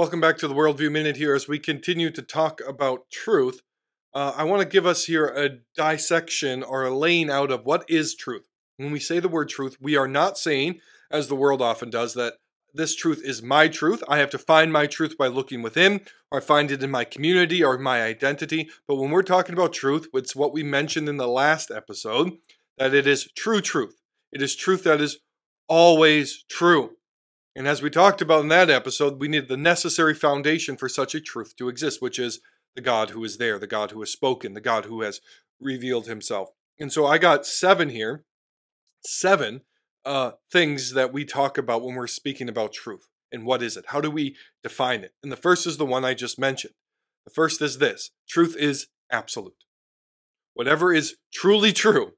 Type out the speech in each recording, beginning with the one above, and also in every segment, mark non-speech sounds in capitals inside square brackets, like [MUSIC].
Welcome back to the Worldview Minute here as we continue to talk about truth. Uh, I want to give us here a dissection or a laying out of what is truth. When we say the word truth, we are not saying, as the world often does, that this truth is my truth. I have to find my truth by looking within, or I find it in my community or my identity. But when we're talking about truth, it's what we mentioned in the last episode that it is true truth. It is truth that is always true. And as we talked about in that episode, we need the necessary foundation for such a truth to exist, which is the God who is there, the God who has spoken, the God who has revealed himself. And so I got seven here, seven uh, things that we talk about when we're speaking about truth. And what is it? How do we define it? And the first is the one I just mentioned. The first is this truth is absolute. Whatever is truly true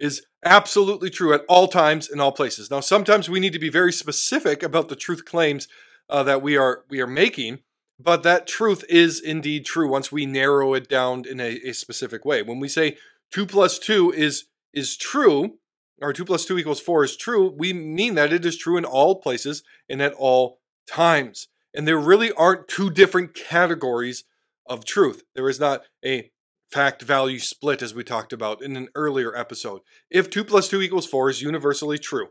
is absolutely true at all times in all places. Now, sometimes we need to be very specific about the truth claims uh, that we are we are making, but that truth is indeed true once we narrow it down in a, a specific way. When we say two plus two is is true, or two plus two equals four is true, we mean that it is true in all places and at all times. And there really aren't two different categories of truth. There is not a fact value split as we talked about in an earlier episode. If 2 plus 2 equals 4 is universally true,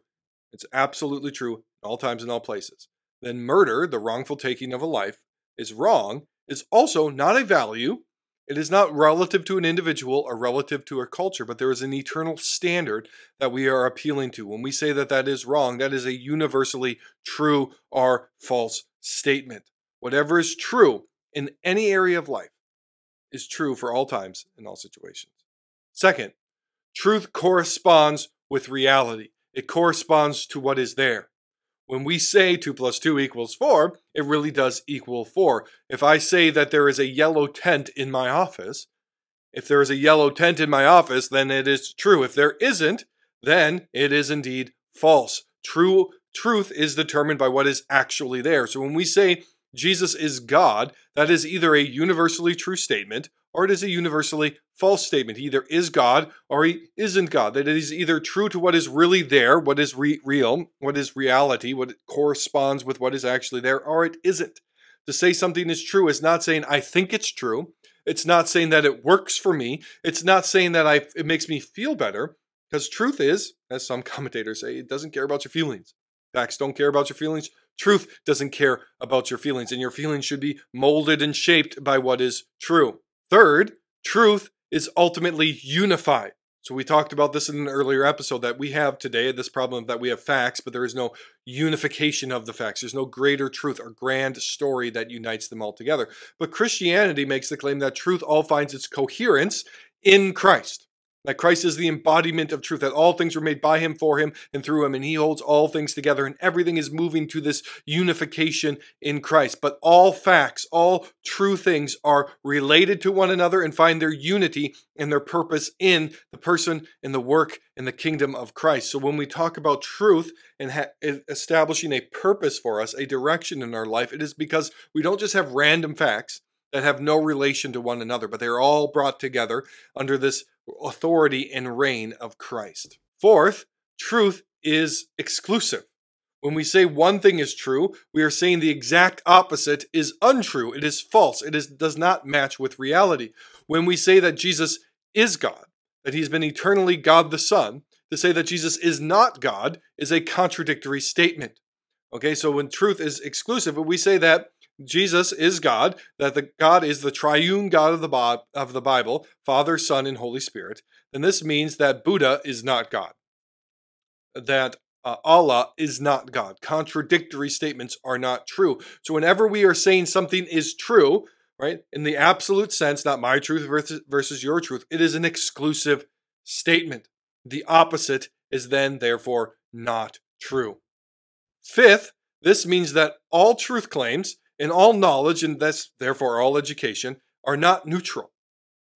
it's absolutely true all times and all places, then murder, the wrongful taking of a life, is wrong, is also not a value. It is not relative to an individual or relative to a culture, but there is an eternal standard that we are appealing to. When we say that that is wrong, that is a universally true or false statement. Whatever is true in any area of life is true for all times and all situations. Second, truth corresponds with reality. It corresponds to what is there. When we say 2 plus 2 equals 4, it really does equal 4. If I say that there is a yellow tent in my office, if there is a yellow tent in my office, then it is true. If there isn't, then it is indeed false. True truth is determined by what is actually there. So when we say Jesus is God, that is either a universally true statement or it is a universally false statement. He either is God or he isn't God. That it is either true to what is really there, what is re- real, what is reality, what corresponds with what is actually there, or it isn't. To say something is true is not saying I think it's true. It's not saying that it works for me. It's not saying that I it makes me feel better. Because truth is, as some [LAUGHS] commentators say, it doesn't care about your feelings. Facts don't care about your feelings. Truth doesn't care about your feelings, and your feelings should be molded and shaped by what is true. Third, truth is ultimately unified. So we talked about this in an earlier episode that we have today this problem that we have facts, but there is no unification of the facts. There's no greater truth or grand story that unites them all together. But Christianity makes the claim that truth all finds its coherence in Christ that Christ is the embodiment of truth, that all things were made by him, for him, and through him, and he holds all things together, and everything is moving to this unification in Christ. But all facts, all true things are related to one another and find their unity and their purpose in the person and the work and the kingdom of Christ. So when we talk about truth and ha- establishing a purpose for us, a direction in our life, it is because we don't just have random facts that have no relation to one another, but they're all brought together under this authority and reign of Christ. Fourth, truth is exclusive. When we say one thing is true, we are saying the exact opposite is untrue. It is false. It is, does not match with reality. When we say that Jesus is God, that he's been eternally God the Son, to say that Jesus is not God is a contradictory statement. Okay, so when truth is exclusive, when we say that Jesus is God, that the God is the triune God of the, of the Bible, Father, Son, and Holy Spirit, then this means that Buddha is not God. That uh, Allah is not God. Contradictory statements are not true. So whenever we are saying something is true, right, in the absolute sense, not my truth versus, versus your truth, it is an exclusive statement. The opposite is then, therefore, not true. Fifth, this means that all truth claims and all knowledge, and thus therefore all education, are not neutral.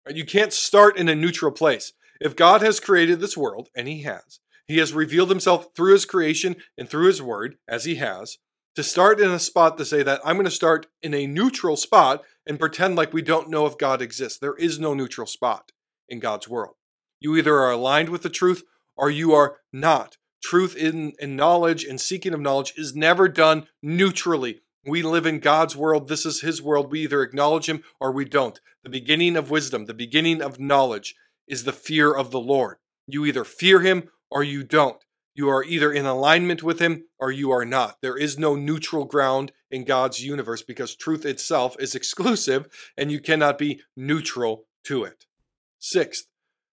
You can't start in a neutral place. If God has created this world, and He has, He has revealed Himself through His creation and through His word, as He has, to start in a spot to say that I'm going to start in a neutral spot and pretend like we don't know if God exists. There is no neutral spot in God's world. You either are aligned with the truth or you are not. Truth in, in knowledge and seeking of knowledge is never done neutrally. We live in God's world. This is His world. We either acknowledge Him or we don't. The beginning of wisdom, the beginning of knowledge is the fear of the Lord. You either fear Him or you don't. You are either in alignment with Him or you are not. There is no neutral ground in God's universe because truth itself is [LAUGHS] exclusive and you cannot be neutral to it. Sixth,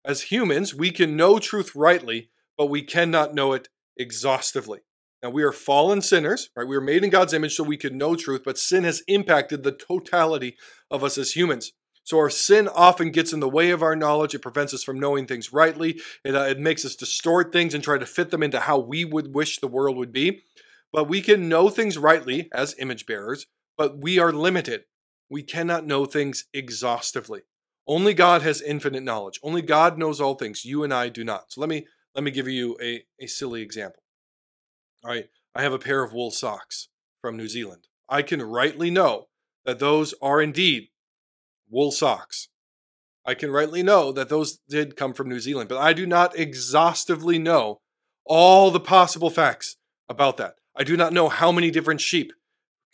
as humans, we can know truth rightly, but we cannot know it exhaustively. Now, we are fallen sinners, right? We are made in God's image so we can know truth, but sin has impacted the totality of us as humans. So our sin often gets in the way of our knowledge. It prevents us from knowing things rightly. It, uh, it makes us distort things and try to fit them into how we would wish the world would be. But we can know things rightly as image bearers, but we are limited. We cannot know things exhaustively. Only God has infinite knowledge. Only God knows all things. You and I do not. So let me let me give you a, a silly example. All right, I have a pair of wool socks from New Zealand. I can rightly know that those are indeed wool socks. I can rightly know that those did come from New Zealand, but I do not exhaustively know all the possible facts about that. I do not know how many different sheep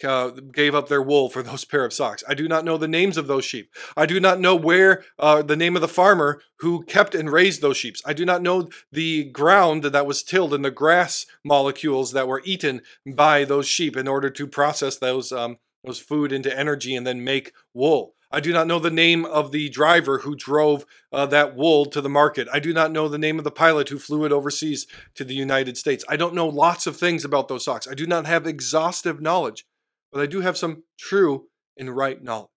uh, gave up their wool for those [LAUGHS] pair of socks. I do not know the names of those sheep. I do not know where uh, the name of the farmer who kept and raised those sheep. I do not know the ground that was tilled and the grass molecules that were eaten by those sheep in order to process those um, those food into energy and then make wool. I do not know the name of the driver who drove uh, that wool to the market. I do not know the name of the pilot who flew it overseas to the United States. I don't know lots of things about those socks. I do not have exhaustive knowledge but I do have some true and right knowledge.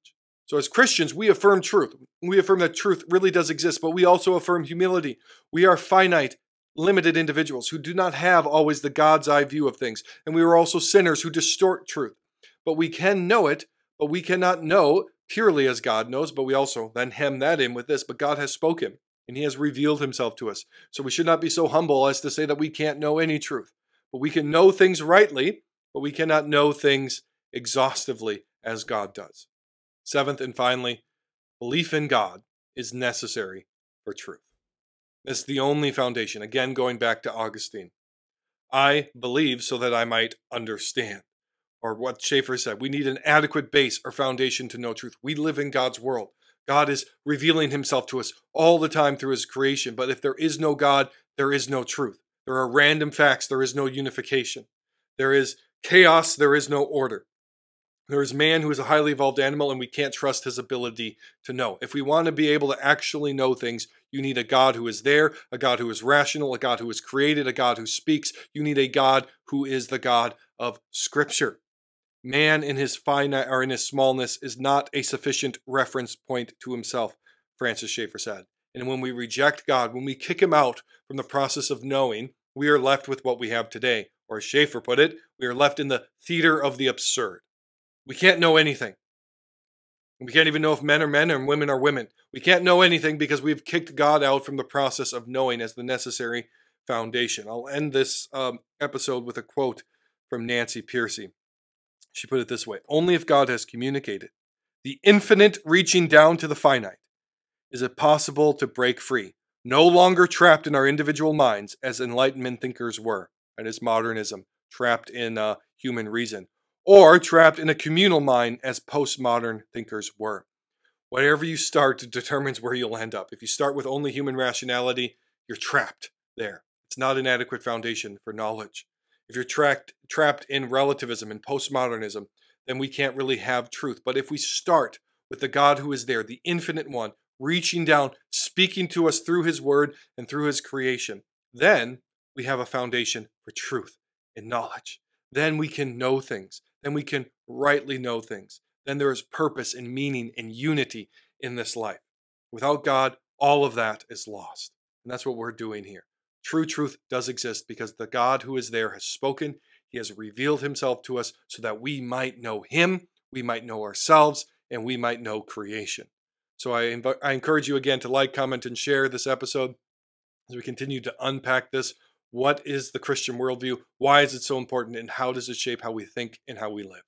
So, as Christians, we affirm truth. We affirm that truth really does exist, but we also affirm humility. We are finite, limited individuals who do not have always the God's eye view of things, and we are also sinners who distort truth. But we can know it, but we cannot know purely as God knows, but we also then hem that in with this. But God has spoken, and He has revealed Himself to us. So we should not be so humble as to say that we can't know any truth. But we can know things rightly, but we cannot know things exhaustively as God does. Seventh and finally, belief in God is necessary for truth. It's the only foundation. Again, going back to Augustine. I believe so that I might understand. Or what Schaeffer said, we need an adequate base or foundation to know truth. We live in God's world. God is revealing himself to us all the time through his creation. But if there is no God, there is no truth. There are random facts, there is no unification. There is chaos, there is no order. There is man who is a highly evolved animal, and we can't trust his ability to know. If we want to be able to actually know things, you need a God who is there, a God who is rational, a God who is created, a God who speaks. You need a God who is the God of Scripture. Man in his finite or in his smallness is not a sufficient reference point to himself, Francis Schaeffer said. And when we reject God, when we kick him out from the process of knowing, we are left with what we have today. Or as Schaeffer put it, we are left in the theater of the absurd. We can't know anything. We can't even know if men are men and women are women. We can't know anything because we've kicked God out from the process of knowing as the necessary foundation. I'll end this um, episode with a quote from Nancy Pearcey. She put it this way Only if God has communicated the infinite reaching down to the finite is it possible to break free, no longer trapped in our individual minds as Enlightenment thinkers were, and as modernism, trapped in uh, human reason or trapped in a communal mind as postmodern thinkers were. Whatever you start determines where you'll end up. If you start with only human rationality, you're trapped there. It's not an adequate foundation for knowledge. If you're trapped trapped in relativism and postmodernism, then we can't really have truth. But if we start with the God who is there, the infinite one, reaching down, speaking to us through his word and through his creation, then we have a foundation for truth and knowledge. Then we can know things then we can rightly know things. Then there is purpose and meaning and unity in this life. Without God, all of that is lost. And that's what we're doing here. True truth does exist because the God who is there has spoken. He has revealed himself to us so that we might know him, we might know ourselves, and we might know creation. So I, inv- I encourage you again to like, comment, and share this episode as we continue to unpack this what is the Christian worldview? Why is it so important? And how does it shape how we think and how we live?